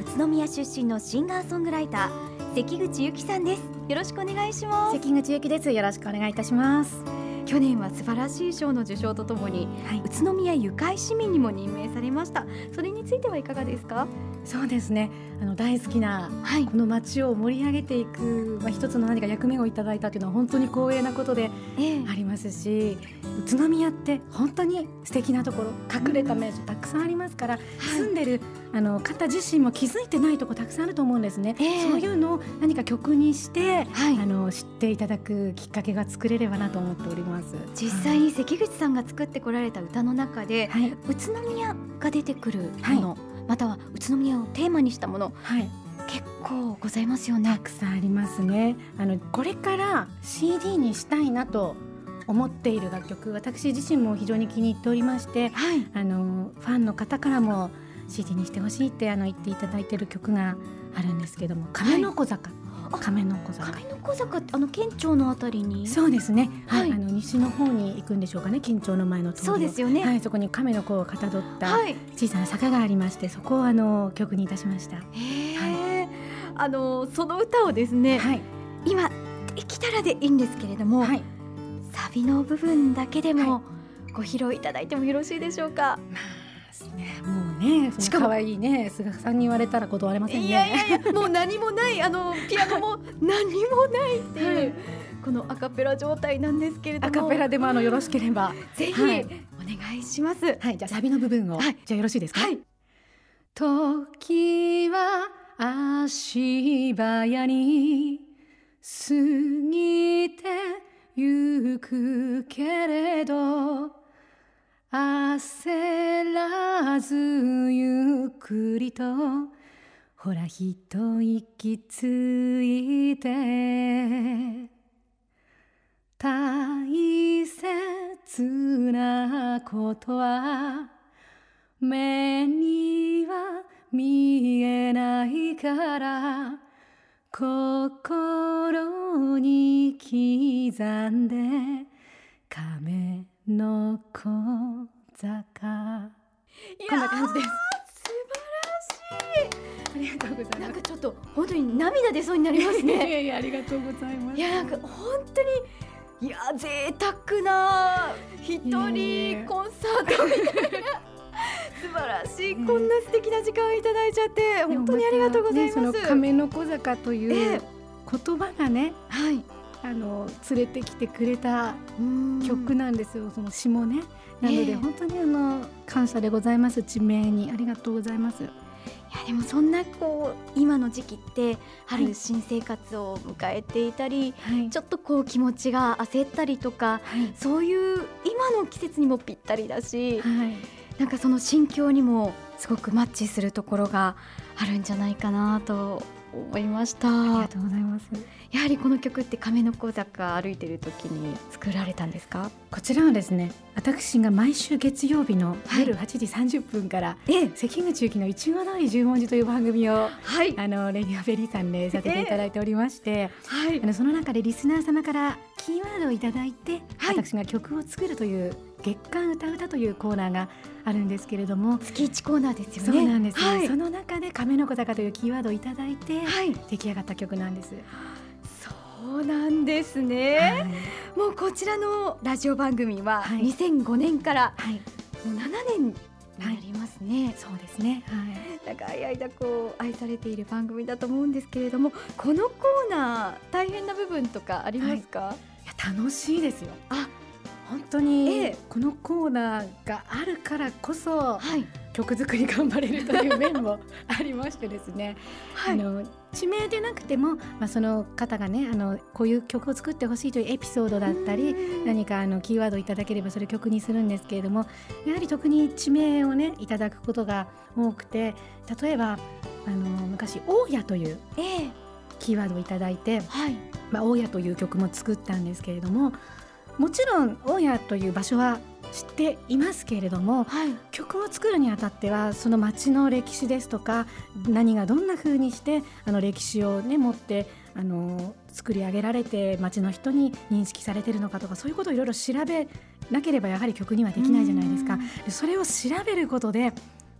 宇都宮出身のシンガーソングライター関口由紀さんです。よろしくお願いします。関口由紀です。よろしくお願いいたします。去年は素晴らしい賞の受賞とともに、はい、宇都宮ゆかい市民にも任命されました。それについてはいかがですか？そうですね。あの大好きな、はい、この街を盛り上げていく、まあ、一つの何か役目をいただいたというのは本当に光栄なことでありますし、えー、宇都宮って本当に素敵なところ隠れた名所たくさんありますから、住んでるあの方自身も気づいてないとこたくさんあると思うんですね、えー、そういうのを何か曲にして、はい、あの知っていただくきっかけが作れればなと思っております。実際に関口さんが作ってこられた歌の中で、はい、宇都宮が出てくるもの、はい、または宇都宮をテーマにしたもの、はい、結構ございますよね。たくさんありますね。あのこれから CD にしたいなと思っている楽曲私自身も非常に気に入っておりまして、はい、あのファンの方からも CD にしてほしいってあの言っていただいている曲があるんですけども「亀の子坂」はい、亀の子坂。亀の子坂ってあの県庁のあたりに？そうですね、はい、あの西の方に行くんでしょうかね県庁の前のそうですよね、はい、そこに亀の子をかたどった小さな坂がありまして、そこをあの曲にいたしました。へえ、あのその歌をですね、はい、今できたらでいいんですけれども、はい、サビの部分だけでもご披露いただいてもよろしいでしょうか？まあね、しかも可愛いね、菅さんに言われたら断れませんね。いやいやいや、もう何もない、あのピアノも何もないっていう。はい、このアカペラ状態なんですけれども。アカペラでもあのよろしければ、ぜひ、はい、お願いします。はい、じゃあサビの部分を、はい、じゃあよろしいですか？はい。時は足早に過ぎてゆくけれどずゆっくりとほら一息ついて大切なことは目には見えないから心に刻んで亀の小坂。こんな感じです。素晴らしい。ありがとうございます。なんかちょっと本当に涙出そうになりますね。いやいやありがとうございます。いやなんか本当にいや贅沢な一人コンサートみたいな。素晴らしい、こんな素敵な時間をいただいちゃって本当にありがとうございます、ね、その亀の小坂という言葉がね、えー、はいあの連れてきてくれた曲なんですよ。その詩もね。なので、本当にあの感謝でございます。地名に。ありがとうございます。いやでもそんなこう今の時期って春新生活を迎えていたり、はい、ちょっとこう気持ちが焦ったりとか、はい、そういう今の季節にもぴったりだし、はい、なんかその心境にもすごくマッチするところがあるんじゃないかなと思いました。ありがとうございます。やはりこの曲って亀の子坂歩いてる時に作られたんですか？こちらはですね私が毎週月曜日の夜8時30分から、はい、関口由紀のいちご通り十文字という番組を、はい、あのレディオベリーさんでさせていただいておりまして、えー、はい、あのその中でリスナー様からキーワードをいただいて、はい、私が曲を作るという月刊歌歌というコーナーがあるんですけれども月一コーナーですよね。そうなんです、はい、その中で亀の子坂というキーワードをいただいて、はい、出来上がった曲なんです。そうなんですね、はい、もうこちらのラジオ番組は2005年から、はい、もう7年になりますね、はい、そうですね、はい、長い間こう愛されている番組だと思うんですけれどもこのコーナー大変な部分とかありますか、はい、いや楽しいですよ。あ本当にこのコーナーがあるからこそ、はい、曲作り頑張れるという面も ありましてですね、はい、あの地名でなくても、まあ、その方がねあのこういう曲を作ってほしいというエピソードだったり何かあのキーワードいただければそれ曲にするんですけれどもやはり特に地名をねいただくことが多くて例えばあの昔「大家」というキーワードをいただいて、はい、まあ、大家という曲も作ったんですけれどももちろん大家という場所は知っていますけれども、はい、曲を作るにあたってはその町の歴史ですとか何がどんな風にしてあの歴史をね持ってあの作り上げられて町の人に認識されてるのかとかそういうことをいろいろ調べなければやはり曲にはできないじゃないですか。それを調べることで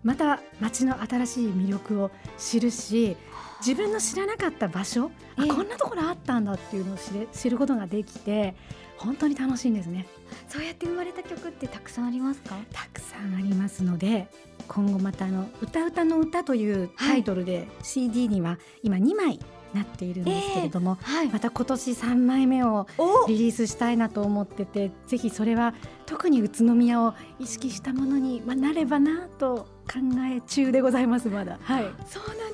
また街の新しい魅力を知るし自分の知らなかった場所、えー、こんなところあったんだっていうのを知れ知ることができて本当に楽しいんですね。そうやって生まれた曲ってたくさんありますか？たくさんありますので今後またあの「歌歌の歌」というタイトルで CD には今2枚なっているんですけれども、えーはい、また今年3枚目をリリースしたいなと思っててぜひそれは特に宇都宮を意識したものに、まあ、なればなと考え中でございますまだ、はい、そうなん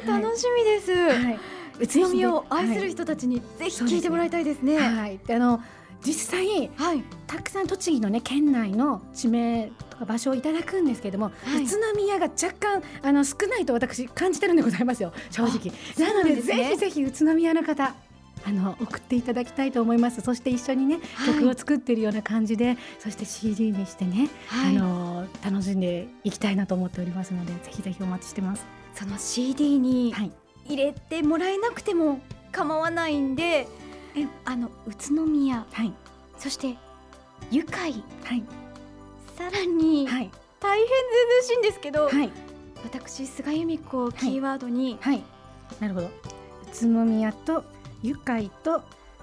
く楽しみです、はい。はい、宇都宮を愛する人たちにぜひ聞いてもらいたいですね。はい、あの実際、はい、たくさん栃木のね県内の地名とか場所をいただくんですけれども、はい、宇都宮が若干あの少ないと私感じてるんでございますよ。正直。なので、ね、ぜひぜひ宇都宮の方あの送っていただきたいと思います。そして一緒にね、はい、曲を作っているような感じでそして CD にしてね、はい、あの楽しんでいきたいなと思っておりますのでぜひぜひお待ちしてますその CD に入れてもらえなくても構わないんで、え。あの宇都宮、はい、そして愉快、はい、さらに、はい、大変ずうずしいんですけど、はい、私菅由美子をキーワードに、はい、はい、なるほど。宇都宮と愉快と,、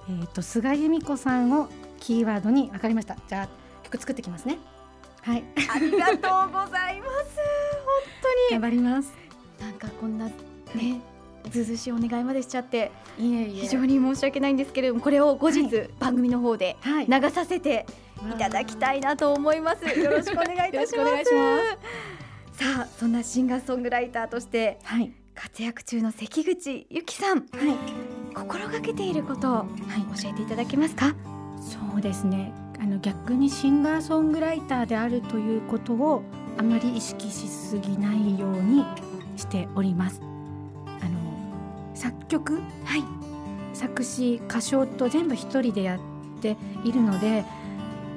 えーと、菅由美子さんをキーワードに分かりました。じゃあ曲作ってきますね。はい。ありがとうございます。本当に。頑張りますなんかこんなねずずしいお願いまでしちゃって非常に申し訳ないんですけれどもこれを後日、番組の方で流させていただきたいなと思います、はい、よろしくお願いいたします。さあそんなシンガーソングライターとして活躍中の関口由紀さん、はい、心がけていることを、はい、教えていただけますか？そうですね。あの逆にシンガーソングライターであるということをあまり意識しすぎないようにしております。作曲、はい、作詞歌唱と全部一人でやっているので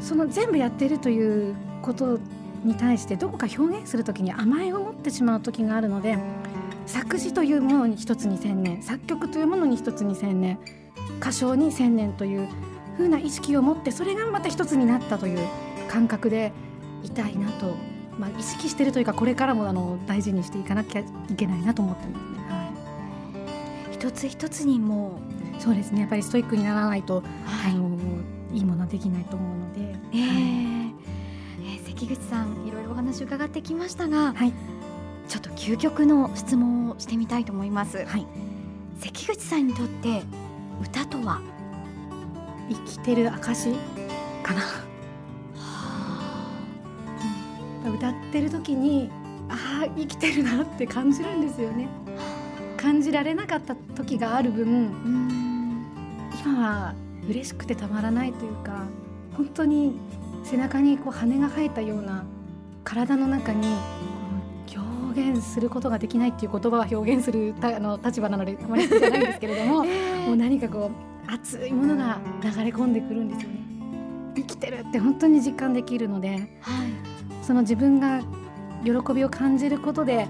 その全部やってるということに対してどこか表現する時に甘えを持ってしまう時があるので作詞というものに一つに専念作曲というものに一つに専念歌唱に専念というふうな意識を持ってそれがまた一つになったという感覚でいたいなと、まあ、意識してるというかこれからもあの大事にしていかなきゃいけないなと思ってます。一つ一つにもそうですね。やっぱりストイックにならないと、はい、あのいいものできないと思うので、えー、はい、えー、関口さんいろいろお話伺ってきましたが、はい、ちょっと究極の質問をしてみたいと思います、はい、関口さんにとって歌とは？生きてる証かな、歌ってる時にああ生きてるなって感じるんですよね。感じられなかった時がある分今は嬉しくてたまらないというか本当に背中にこう羽が生えたような体の中に表現することができないっていう言葉は表現するあの立場なのであまり好きじゃないんですけれども、もう何かこう熱いものが流れ込んでくるんですよね。生きてるって本当に実感できるので、はい、その自分が喜びを感じることで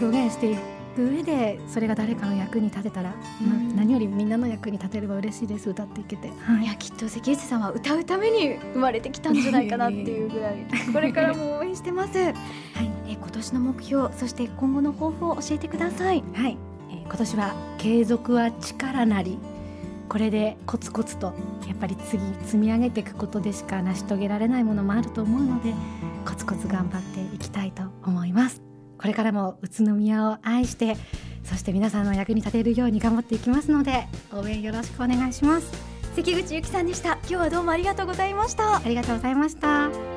表現してい上でそれが誰かの役に立てたら、まあ、何よりみんなの役に立てれば嬉しいです歌っていけて、はい、いやきっと関口さんは歌うために生まれてきたんじゃないかなっていうぐらいこれからも応援してます、はい、え今年の目標そして今後の抱負を教えてください。はい、えー、今年は継続は力なりこれでコツコツとやっぱり次積み上げていくことでしか成し遂げられないものもあると思うのでコツコツ頑張っていきたいと思います。これからも宇都宮を愛してそして皆さんの役に立てるように頑張っていきますので応援よろしくお願いします。関口由紀さんでした。今日はどうもありがとうございました。ありがとうございました。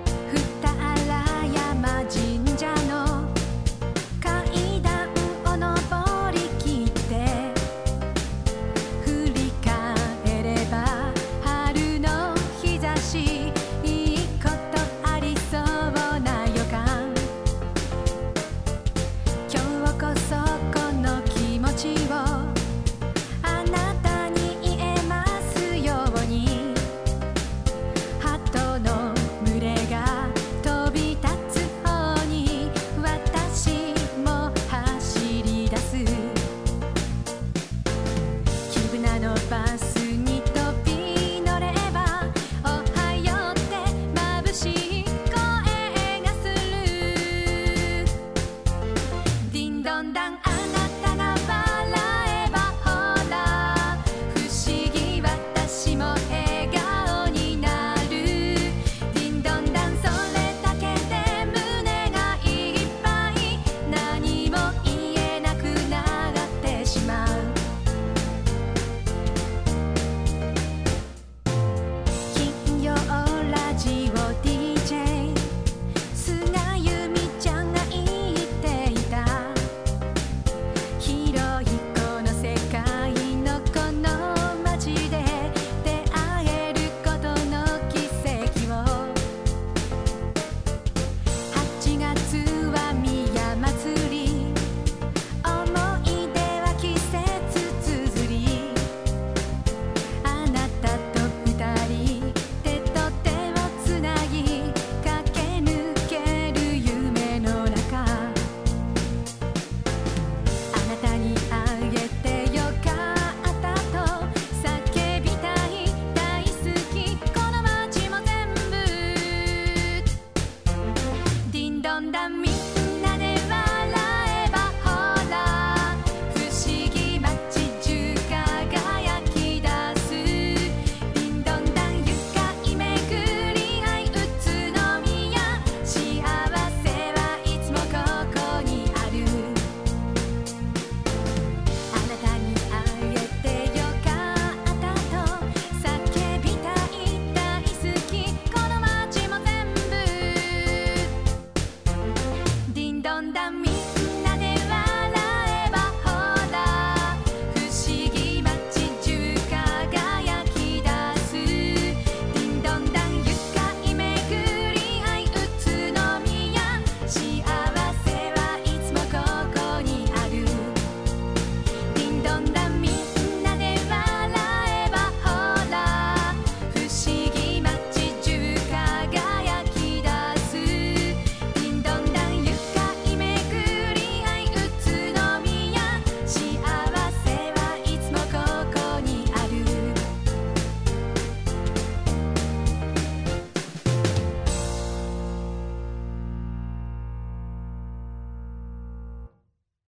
me.